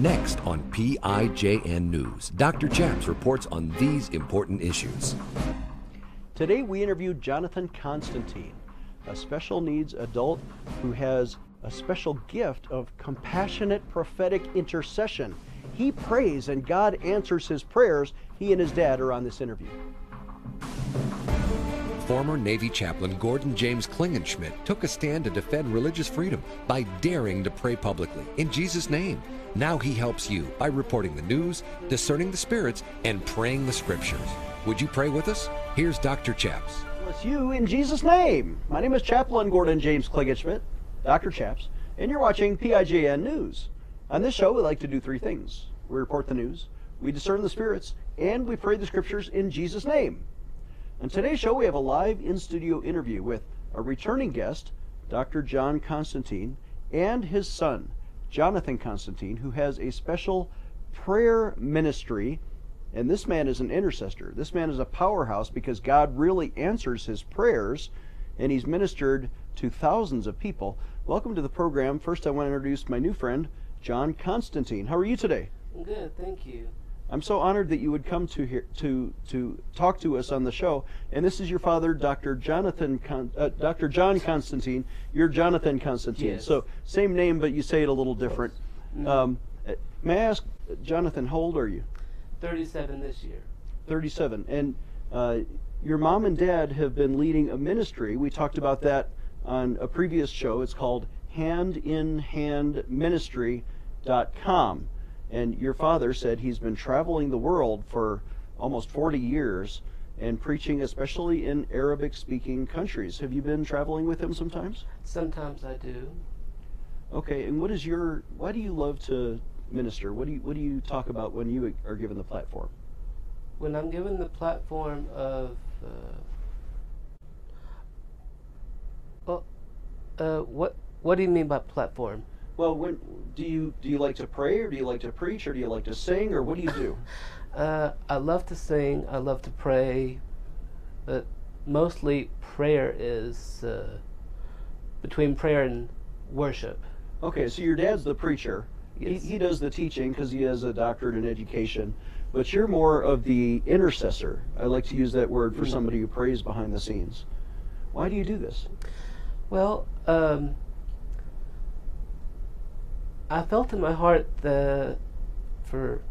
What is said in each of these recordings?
Next on PIJN News, Dr. Chaps reports on these important issues. Today we interviewed Jonathan Constantine, a special needs adult who has a special gift of compassionate prophetic intercession. He prays and God answers his prayers. He and his dad are on this interview. Former Navy chaplain Gordon James Klingenschmitt took a stand to defend religious freedom by daring to pray publicly in Jesus' name. Now he helps you by reporting the news, discerning the spirits, and praying the scriptures. Would you pray with us? Here's Dr. Chaps. Bless you in Jesus' name. My name is Chaplain Gordon James Klingenschmitt, Dr. Chaps, and you're watching PIJN News. On this show, we like to do three things we report the news, we discern the spirits, and we pray the scriptures in Jesus' name. On today's show, we have a live in studio interview with a returning guest, Dr. John Constantine, and his son, Jonathan Constantine, who has a special prayer ministry. And this man is an intercessor. This man is a powerhouse because God really answers his prayers, and he's ministered to thousands of people. Welcome to the program. First, I want to introduce my new friend, John Constantine. How are you today? Good, thank you. I'm so honored that you would come to here to to talk to us on the show. And this is your father, Dr. Jonathan, Con, uh, Dr. John Constantine. You're Jonathan Constantine. Yes. So same name, but you say it a little different. Mhm. Um, may I ask, Jonathan, how old are you? 37 this year. 37. And uh, your mom and dad have been leading a ministry. We talked about that on a previous show. It's called handinhandministry.com. And your father said he's been traveling the world for almost 40 years and preaching, especially in Arabic speaking countries. Have you been traveling with him sometimes? Sometimes I do. Okay, and what is your, why do you love to minister? What do you, what do you talk about when you are given the platform? When I'm given the platform of, uh, well, uh, what what do you mean by platform? Well, when do you do you like to pray, or do you like to preach, or do you like to sing, or what do you do? Uh, I love to sing. I love to pray, but mostly prayer is uh, between prayer and worship. Okay, so your dad's the preacher. Yes. He, he does the teaching because he has a doctorate in education, but you're more of the intercessor. I like to use that word for Mhm. somebody who prays behind the scenes. Why do you do this? Well, um, I felt in my heart that for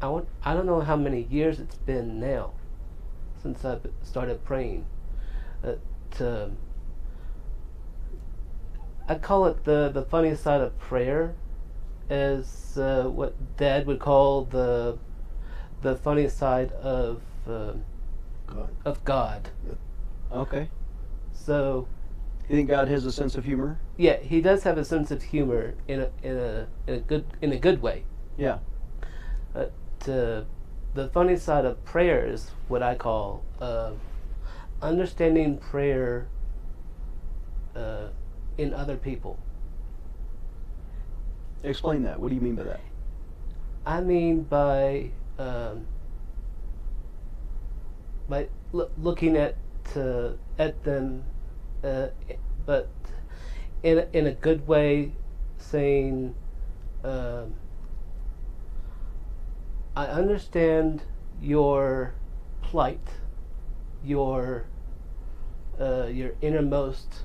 I want I don't know how many years it's been now since I started praying. That um, I call it the the funny side of prayer, is uh, what Dad would call the the funny side of um God. of God. Okay. So. You think God has a sense of humor? Yeah, he does have a sense of humor in a in a in a good in a good way. Yeah. But uh, the funny side of prayer is what I call uh, understanding prayer uh, in other people. Explain that. What do you mean by that? I mean by um, by loo- looking at uh, at them, uh, but in a, in a good way, saying, um, "I understand your plight, your uh, your innermost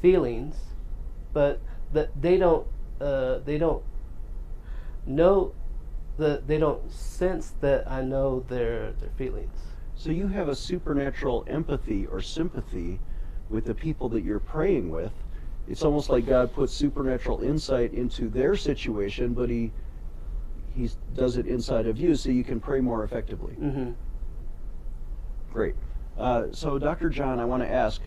feelings, but that they don't uh, they don't know that they don't sense that I know their their feelings. So you have a supernatural empathy or sympathy with the people that you're praying with. It's almost like God puts supernatural insight into their situation, but he he does it inside of you so you can pray more effectively. hmm Great. Uh, so, Dr. John, I want to ask,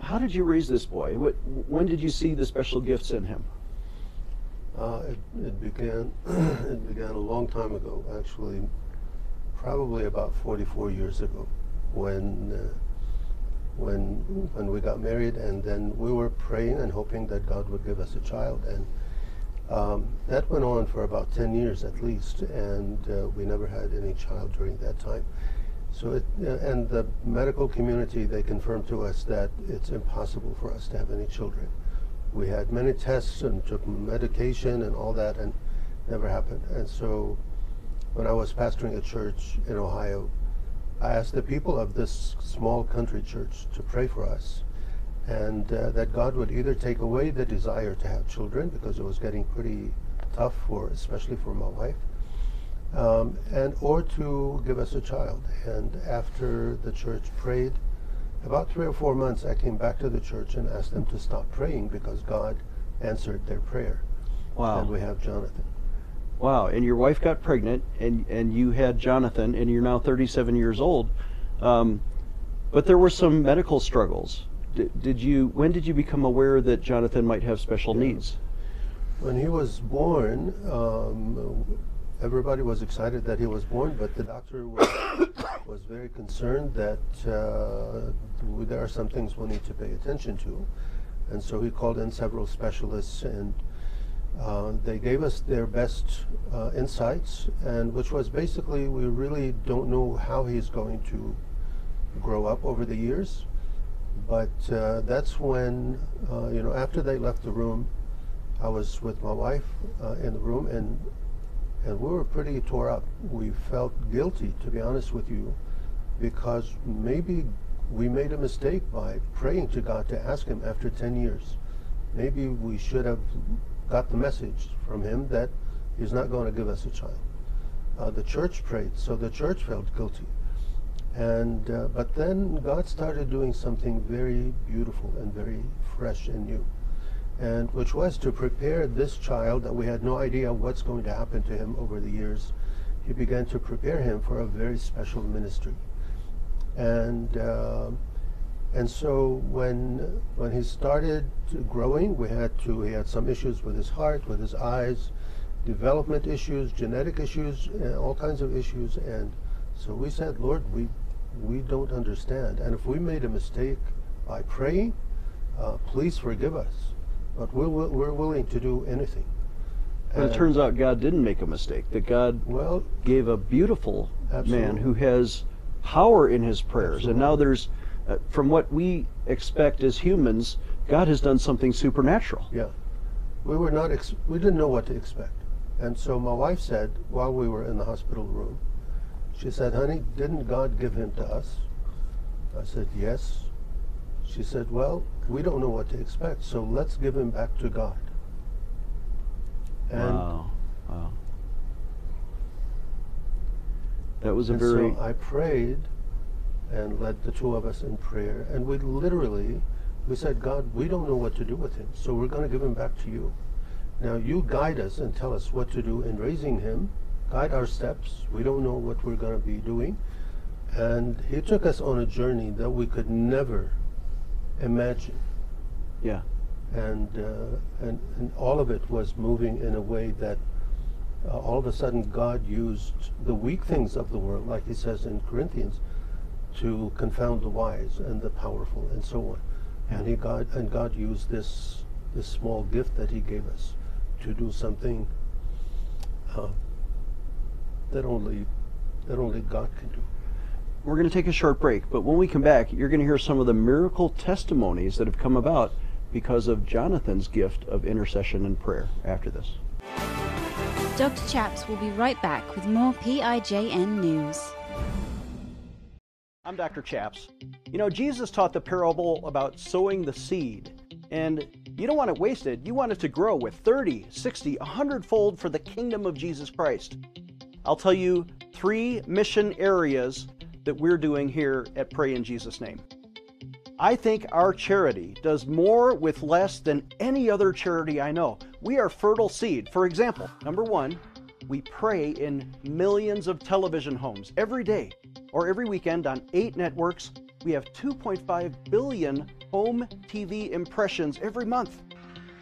how did you raise this boy? What, when did you see the special gifts in him? Uh, it, it began it began a long time ago, actually, probably about 44 years ago, when uh, when when we got married, and then we were praying and hoping that God would give us a child, and um, that went on for about 10 years at least, and uh, we never had any child during that time. So, it, uh, and the medical community they confirmed to us that it's impossible for us to have any children. we had many tests and took medication and all that, and never happened. And so, when I was pastoring a church in Ohio, I asked the people of this small country church to pray for us, and uh, that God would either take away the desire to have children because it was getting pretty tough for, especially for my wife, um, and or to give us a child. And after the church prayed, about three or four months, I came back to the church and asked them to stop praying because God answered their prayer. Wow. And we have Jonathan. Wow. And your wife got pregnant, and and you had Jonathan, and you're now 37 years old. Um, but there were some medical struggles. Did, did you? When did you become aware that Jonathan might have special Yeah. needs? When he was born, um, everybody was excited that he was born, but the doctor was, was very concerned that uh, there are some things we'll need to pay attention to. And so he called in several specialists, and uh, they gave us their best uh, insights, and which was basically we really don't know how he's going to grow up over the years. But uh, that's when, uh, you know, after they left the room, I was with my wife uh, in the room, and and we were pretty tore up. We felt guilty, to be honest with you, because maybe we made a mistake by praying to God to ask Him after 10 years. Maybe we should have got the message from Him that He's not going to give us a child. Uh, the church prayed, so the church felt guilty. And uh, but then God started doing something very beautiful and very fresh and new and which was to prepare this child that we had no idea what's going to happen to him over the years. He began to prepare him for a very special ministry, and uh, and so when when he started growing, we had to he had some issues with his heart, with his eyes, development issues, genetic issues, and all kinds of issues, and so we said, Lord, we we don't understand, and if we made a mistake by praying, uh, please forgive us but we're, we're willing to do anything. But it turns out God didn't make a mistake. That God well, gave a beautiful man who has power in his prayers. And now there's, uh, from what we expect as humans, God has done something supernatural. yeah, we were not. Ex- we didn't know what to expect, and so my wife said while we were in the hospital room, she said, "Honey, didn't God give him to us?" I said, "Yes." She said, "Well, we don't know what to expect, so let's give him back to God." And wow. Wow. That was a very so I prayed and led the two of us in prayer. And we literally, we said, God, we don't know what to do with him. So we're going to give him back to you. Now you guide us and tell us what to do in raising him. Guide our steps. We don't know what we're going to be doing. And he took us on a journey that we could never imagine. yeah. And, uh, and, and all of it was moving in a way that uh, all of a sudden God used the weak things of the world, like he says in Corinthians, to confound the wise and the powerful and so on. And he God and God used this this small gift that he gave us to do something uh, that only that only God can do. We're going to take a short break, but when we come back, you're going to hear some of the miracle testimonies that have come about because of Jonathan's gift of intercession and prayer after this. Dr. Chaps will be right back with more PIJN news. I'm Dr. Chaps. You know, Jesus taught the parable about sowing the seed, and you don't want it wasted. You want it to grow with 30, 60, 100 fold for the kingdom of Jesus Christ. I'll tell you three mission areas that we're doing here at Pray in Jesus' Name. I think our charity does more with less than any other charity I know. We are fertile seed. For example, number one, we pray in millions of television homes every day or every weekend on eight networks. We have 2.5 billion home TV impressions every month.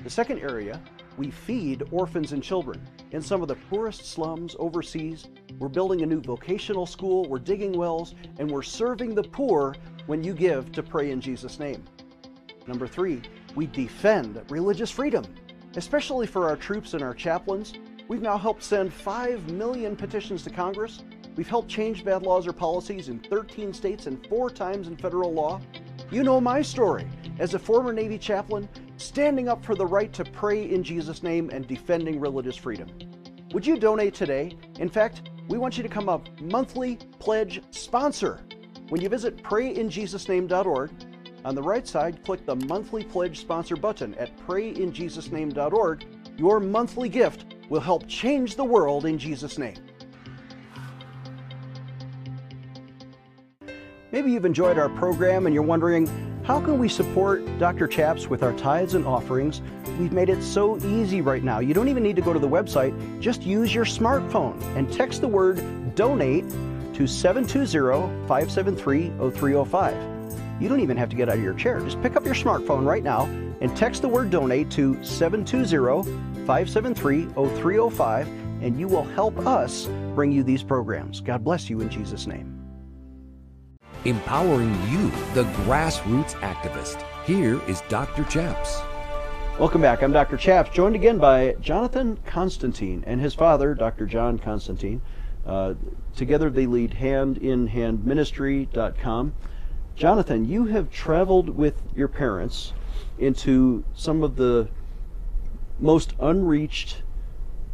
The second area, we feed orphans and children. In some of the poorest slums overseas, we're building a new vocational school, we're digging wells, and we're serving the poor when you give to pray in Jesus' name. Number three, we defend religious freedom, especially for our troops and our chaplains. We've now helped send 5 million petitions to Congress. We've helped change bad laws or policies in 13 states and four times in federal law. You know my story. As a former Navy chaplain, standing up for the right to pray in Jesus' name and defending religious freedom. Would you donate today? In fact, we want you to become a monthly pledge sponsor. When you visit prayinjesusname.org, on the right side, click the monthly pledge sponsor button at prayinjesusname.org. Your monthly gift will help change the world in Jesus' name. Maybe you've enjoyed our program and you're wondering, how can we support Dr. Chaps with our tithes and offerings? We've made it so easy right now. You don't even need to go to the website. Just use your smartphone and text the word donate to 720-573-0305. You don't even have to get out of your chair. Just pick up your smartphone right now and text the word donate to 720-573-0305 and you will help us bring you these programs. God bless you in Jesus' name empowering you, the grassroots activist. Here is Dr. Chaps. Welcome back. I'm Dr. Chaps, joined again by Jonathan Constantine and his father, Dr. John Constantine. Uh, together they lead handinhandministry.com. Jonathan, you have traveled with your parents into some of the most unreached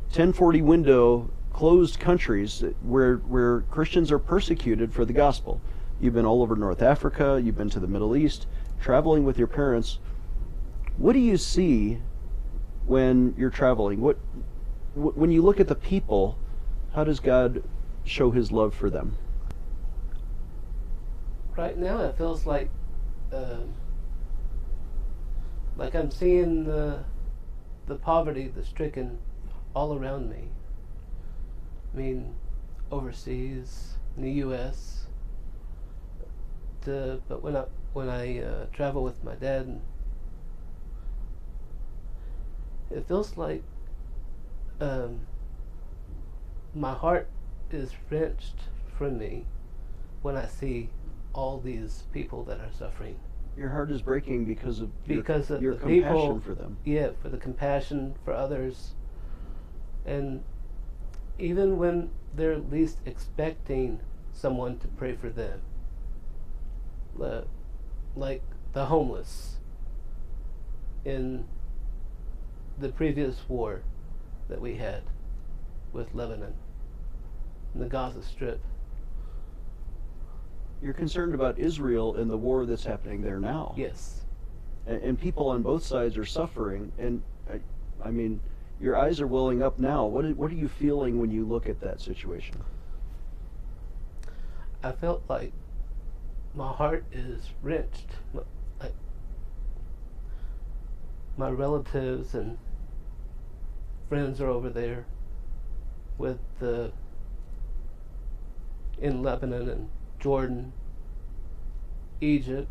1040 window closed countries where, where Christians are persecuted for the gospel. You've been all over North Africa, you've been to the Middle East, traveling with your parents. What do you see when you're traveling? What when you look at the people, how does God show his love for them? Right now it feels like uh, like I'm seeing the the poverty, the stricken all around me. I mean, overseas, in the U.S., to, but when I when I uh, travel with my dad, it feels like um, my heart is wrenched from me when I see all these people that are suffering. Your heart is breaking because of because your, of your the compassion people, for them. Yeah, for the compassion for others, and even when they're least expecting someone to pray for them like the homeless in the previous war that we had with Lebanon, in the Gaza Strip. You're concerned about Israel and the war that's happening there now. Yes. And, and people on both sides are suffering. And I, I mean, your eyes are welling up now. What, what are you feeling when you look at that situation? I felt like my heart is wrenched. My, my relatives and friends are over there with the in Lebanon and Jordan, Egypt.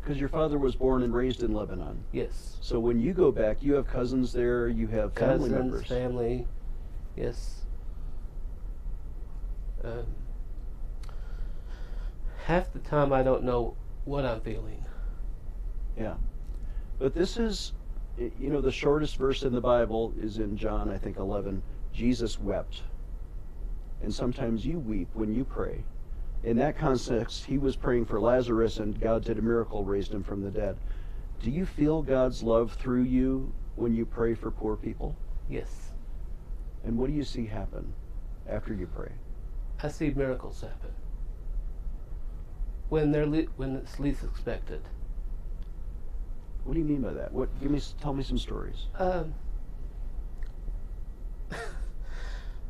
Because your father was born and raised in Lebanon. Yes. So when you go back, you have cousins there, you have family Cousins, members. family, yes. Um, half the time I don't know what I'm feeling. Yeah. But this is, you know, the shortest verse in the Bible is in John, I think, 11. Jesus wept. And sometimes you weep when you pray. In that context, he was praying for Lazarus, and God did a miracle, raised him from the dead. Do you feel God's love through you when you pray for poor people? Yes. And what do you see happen after you pray? I see miracles happen when they're le- when it's least expected. What do you mean by that? What? Give me, tell me some stories. Um,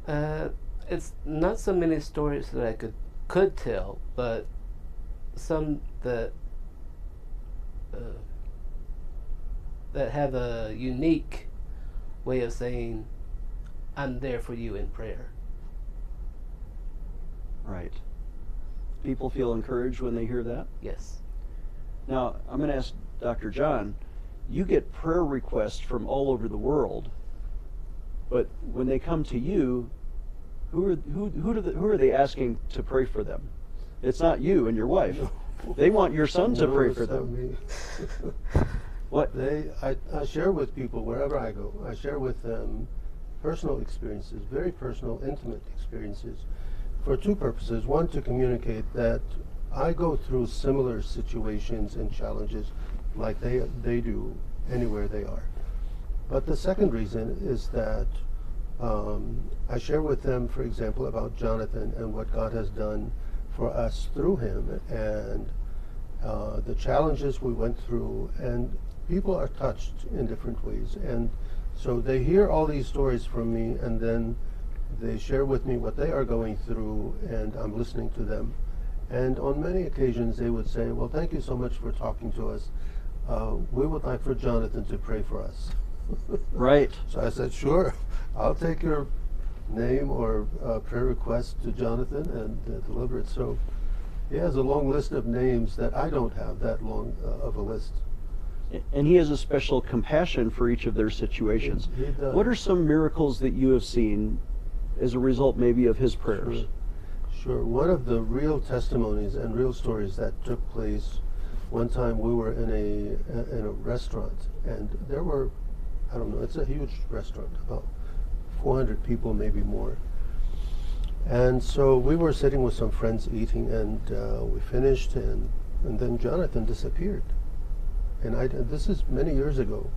uh, it's not so many stories that I could could tell, but some that uh, that have a unique way of saying, "I'm there for you in prayer." Right. People feel encouraged when they hear that? Yes. Now, I'm going to ask Dr. John, you get prayer requests from all over the world, but when they come to you, who are, who, who, do the, who are they asking to pray for them? It's not you and your wife. They want your son to pray for them. What? They, I, I share with people wherever I go. I share with them personal experiences, very personal, intimate experiences, for two purposes. One, to communicate that I go through similar situations and challenges like they, they do, anywhere they are. But the second reason is that um, I share with them, for example, about Jonathan and what God has done for us through him and uh, the challenges we went through. And people are touched in different ways. And so they hear all these stories from me and then they share with me what they are going through and I'm listening to them. And on many occasions they would say, well, thank you so much for talking to us. Uh, we would like for Jonathan to pray for us. Right. So I said, sure, I'll take your name or uh, prayer request to Jonathan and uh, deliver it. So he has a long list of names that I don't have that long uh, of a list. And he has a special compassion for each of their situations. He- he. What are some miracles that you have seen as a result, maybe, of his prayers? Sure. Sure. One of the real testimonies and real stories that took place one time we were in a in a restaurant and there were I don't know it's a huge restaurant about 400 people maybe more. And so we were sitting with some friends eating and uh, we finished and and then Jonathan disappeared. And I this is many years ago.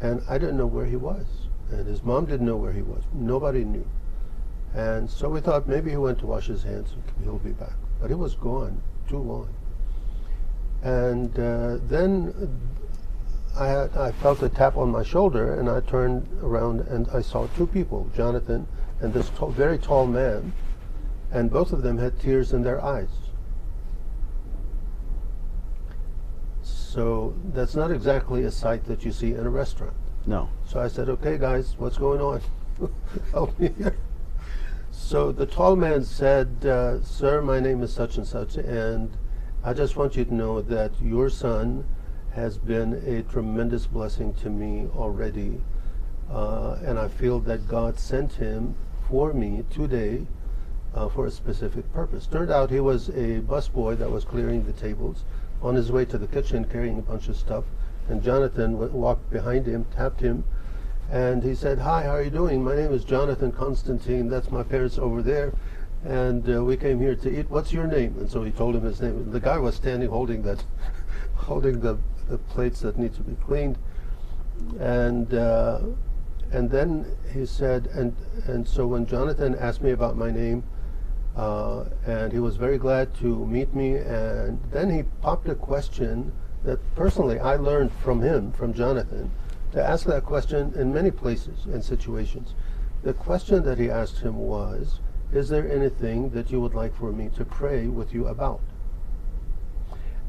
And I didn't know where he was and his mom didn't know where he was. Nobody knew. And so we thought maybe he went to wash his hands and he'll be back. But he was gone too long. And uh, then I, I felt a tap on my shoulder and I turned around and I saw two people, Jonathan and this tall, very tall man. And both of them had tears in their eyes. So that's not exactly a sight that you see in a restaurant. No. So I said, okay, guys, what's going on? Help me here. So the tall man said, uh, Sir, my name is such and such, and I just want you to know that your son has been a tremendous blessing to me already. Uh, and I feel that God sent him for me today uh, for a specific purpose. Turned out he was a busboy that was clearing the tables on his way to the kitchen carrying a bunch of stuff. And Jonathan walked behind him, tapped him, and he said, Hi, how are you doing? My name is Jonathan Constantine. That's my parents over there. And uh, we came here to eat. What's your name? And so he told him his name. The guy was standing holding that, holding the, the plates that need to be cleaned. And uh, and then he said, and and so when Jonathan asked me about my name, uh, and he was very glad to meet me. And then he popped a question that personally I learned from him, from Jonathan, to ask that question in many places and situations. The question that he asked him was, Is there anything that you would like for me to pray with you about?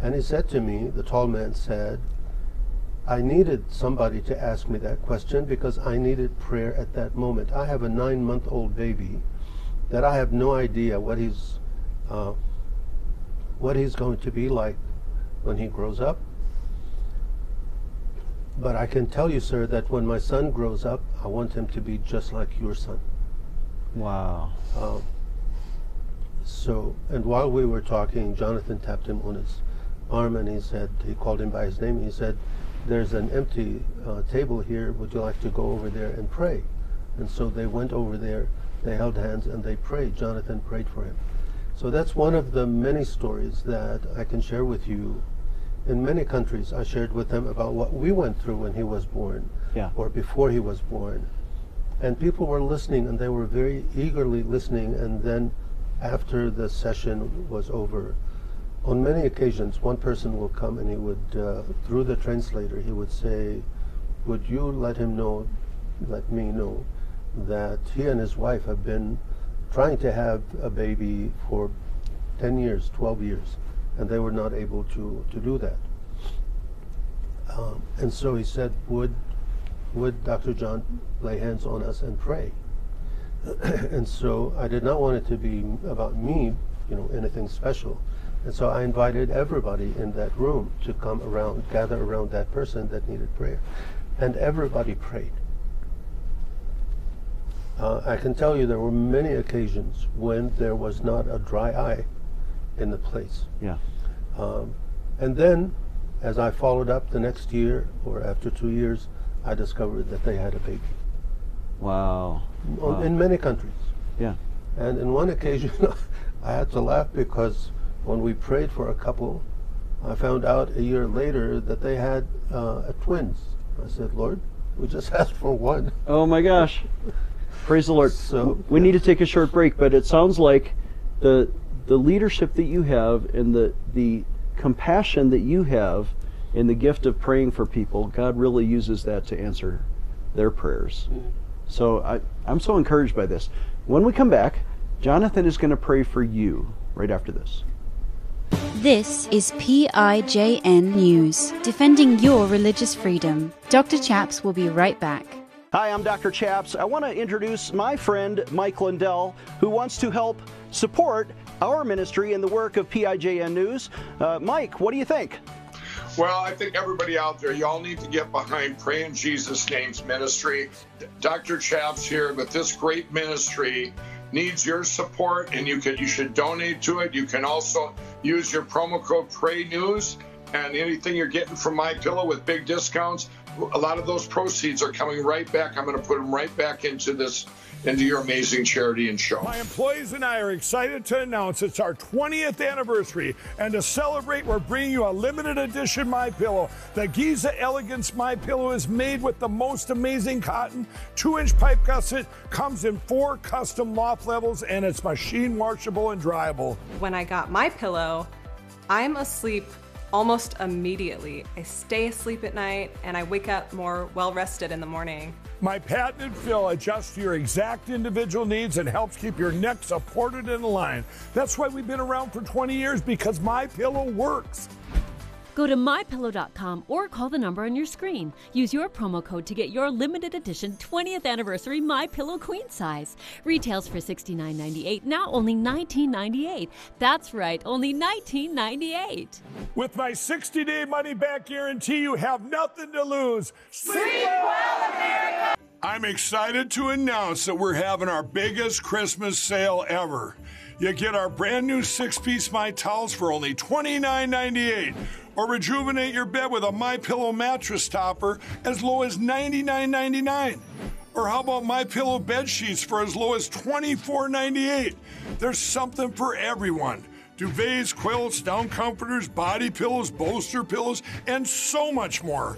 And he said to me, the tall man said, I needed somebody to ask me that question because I needed prayer at that moment. I have a nine month old baby that I have no idea what he's, uh, what he's going to be like when he grows up. But I can tell you, sir, that when my son grows up, I want him to be just like your son. Wow. Uh, so, and while we were talking, Jonathan tapped him on his arm and he said, he called him by his name. He said, There's an empty uh, table here. Would you like to go over there and pray? And so they went over there, they held hands, and they prayed. Jonathan prayed for him. So that's one of the many stories that I can share with you. In many countries, I shared with them about what we went through when he was born Yeah. or before he was born. And people were listening and they were very eagerly listening. And then after the session was over, on many occasions, one person will come and he would, uh, through the translator, he would say, Would you let him know, let me know, that he and his wife have been trying to have a baby for 10 years, 12 years, and they were not able to, to do that. Um, and so he said, Would would Dr. John lay hands on us and pray? and so I did not want it to be about me, you know, anything special. And so I invited everybody in that room to come around, gather around that person that needed prayer. And everybody prayed. Uh, I can tell you there were many occasions when there was not a dry eye in the place. Yeah. Um, and then, as I followed up the next year or after two years, I discovered that they had a baby. Wow. Wow. In many countries. Yeah. And in one occasion, I had to laugh because when we prayed for a couple, I found out a year later that they had uh, a twins. I said, Lord, we just asked for one. Oh my gosh. Praise the Lord. So, we need to take a short break, but it sounds like the the leadership that you have and the the compassion that you have in the gift of praying for people, God really uses that to answer their prayers. So I, I'm so encouraged by this. When we come back, Jonathan is going to pray for you right after this. This is PIJN News, defending your religious freedom. Dr. Chaps will be right back. Hi, I'm Dr. Chaps. I want to introduce my friend Mike Lindell, who wants to help support our ministry and the work of PIJN News. Uh, Mike, what do you think? Well, I think everybody out there, y'all need to get behind Pray in Jesus' Name's ministry. Dr. Chaps here with this great ministry needs your support, and you can you should donate to it. You can also use your promo code Pray News, and anything you're getting from My Pillow with big discounts, a lot of those proceeds are coming right back. I'm going to put them right back into this into your amazing charity and show. My employees and I are excited to announce it's our 20th anniversary, and to celebrate, we're bringing you a limited edition My Pillow. The Giza Elegance My Pillow is made with the most amazing cotton, two-inch pipe gusset, comes in four custom loft levels, and it's machine washable and dryable. When I got my pillow, I'm asleep almost immediately. I stay asleep at night and I wake up more well rested in the morning. My patented fill adjusts to your exact individual needs and helps keep your neck supported and aligned. That's why we've been around for 20 years because my pillow works. Go to mypillow.com or call the number on your screen. Use your promo code to get your limited edition 20th anniversary My Pillow queen size. Retails for $69.98, now only $19.98. That's right, only $19.98. With my 60 day money back guarantee, you have nothing to lose. Sleep well, America! I'm excited to announce that we're having our biggest Christmas sale ever. You get our brand new six piece My Towels for only $29.98. Or rejuvenate your bed with a My Pillow mattress topper as low as $99.99. Or how about My Pillow bed sheets for as low as $24.98? There's something for everyone. Duvets, quilts, down comforters, body pillows, bolster pillows, and so much more.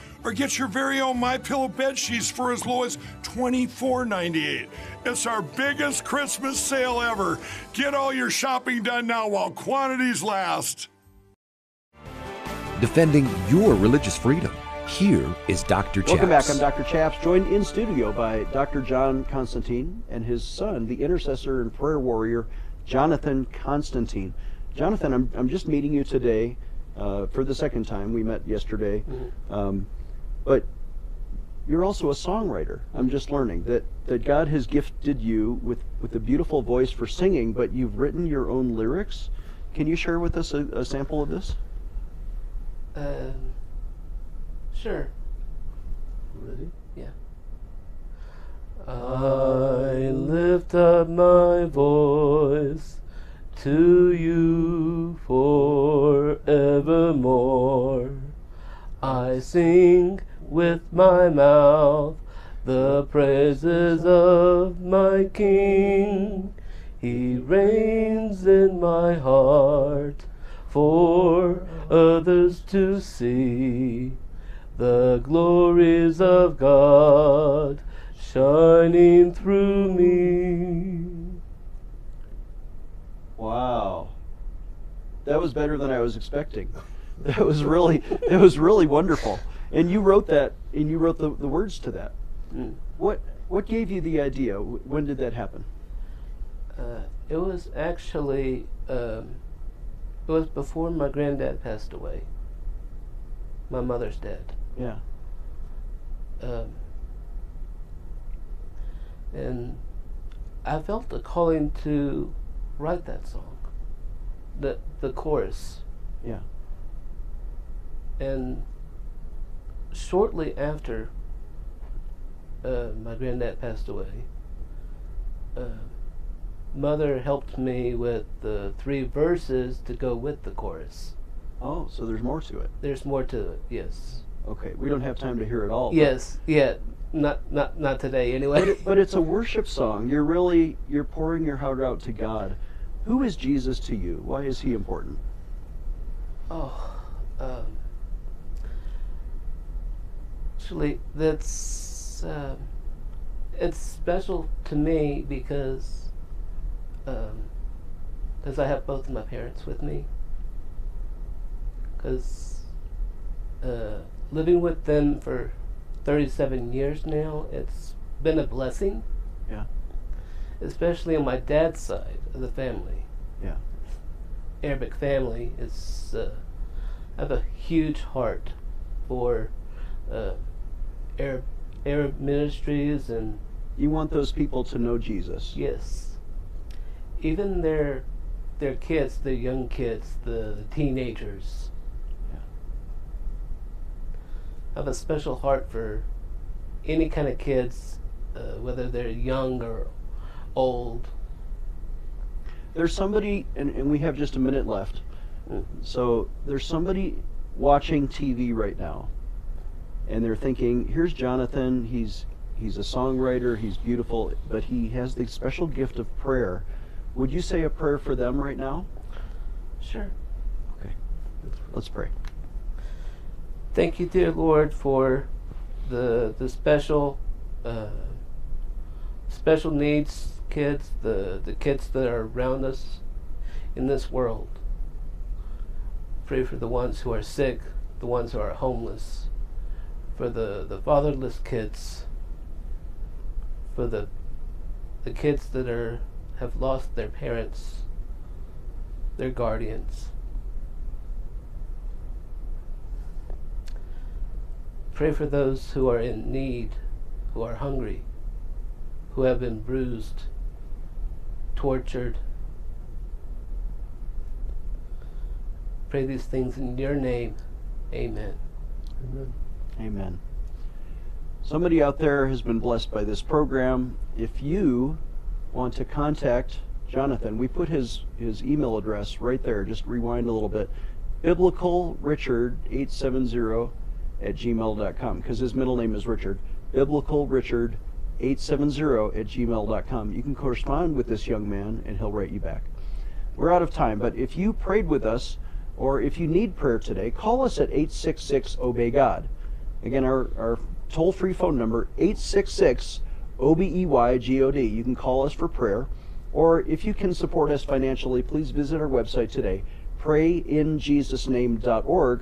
or get your very own My Pillow bed sheets for as low as $24.98. It's our biggest Christmas sale ever. Get all your shopping done now while quantities last. Defending your religious freedom. Here is Dr. Chaps. Welcome back. I'm Dr. Chaps, joined in studio by Dr. John Constantine and his son, the intercessor and prayer warrior, Jonathan Constantine. Jonathan, I'm, I'm just meeting you today uh, for the second time. We met yesterday. Um, but you're also a songwriter. I'm just learning that, that God has gifted you with, with a beautiful voice for singing, but you've written your own lyrics. Can you share with us a, a sample of this? Um, sure. Ready? Yeah. I lift up my voice to you forevermore. I sing with my mouth the praises of my King. He reigns in my heart for others to see. The glories of God shining through me. Wow. That was better than I was expecting. That was really that was really wonderful. And you wrote that and you wrote the, the words to that. Mm. What what gave you the idea? When did that happen? Uh, it was actually um, it was before my granddad passed away. My mother's dead. Yeah. Um, and I felt a calling to write that song, the the chorus. Yeah. And shortly after uh, my granddad passed away, uh, mother helped me with the three verses to go with the chorus. Oh, so there's more to it. There's more to it. Yes. Okay, we don't have time to hear it all. Yes. Yeah. Not not not today. Anyway. But, it, but it's a worship song. You're really you're pouring your heart out to God. Who is Jesus to you? Why is he important? Oh, um, actually, that's um, it's special to me because because I have both of my parents with me. Because uh, living with them for 37 years now, it's been a blessing. Yeah. Especially on my dad's side of the family. Yeah. Arabic family is uh, I have a huge heart for uh, Arab Arab ministries and You want those people to know Jesus. yes, even their their kids, the young kids, the, the teenagers. Yeah. I have a special heart for any kind of kids, uh, whether they're young or old. There's somebody, and, and we have just a minute left. So there's somebody watching TV right now, and they're thinking, "Here's Jonathan. He's he's a songwriter. He's beautiful, but he has the special gift of prayer." Would you say a prayer for them right now? Sure. Okay. Let's pray. Thank you, dear Lord, for the the special uh, special needs kids, the the kids that are around us in this world. Pray for the ones who are sick, the ones who are homeless, for the, the fatherless kids, for the the kids that are have lost their parents, their guardians. Pray for those who are in need, who are hungry, who have been bruised, tortured. Pray these things in your name. Amen. Amen. Amen. Somebody out there has been blessed by this program. If you want to contact Jonathan, we put his, his email address right there. Just rewind a little bit. BiblicalRichard870 at gmail.com because his middle name is Richard. BiblicalRichard870 at gmail.com. You can correspond with this young man and he'll write you back. We're out of time, but if you prayed with us or if you need prayer today, call us at 866 Obey God. Again, our, our toll free phone number, 866 O B E Y G O D. You can call us for prayer. Or if you can support us financially, please visit our website today, prayinjesusname.org.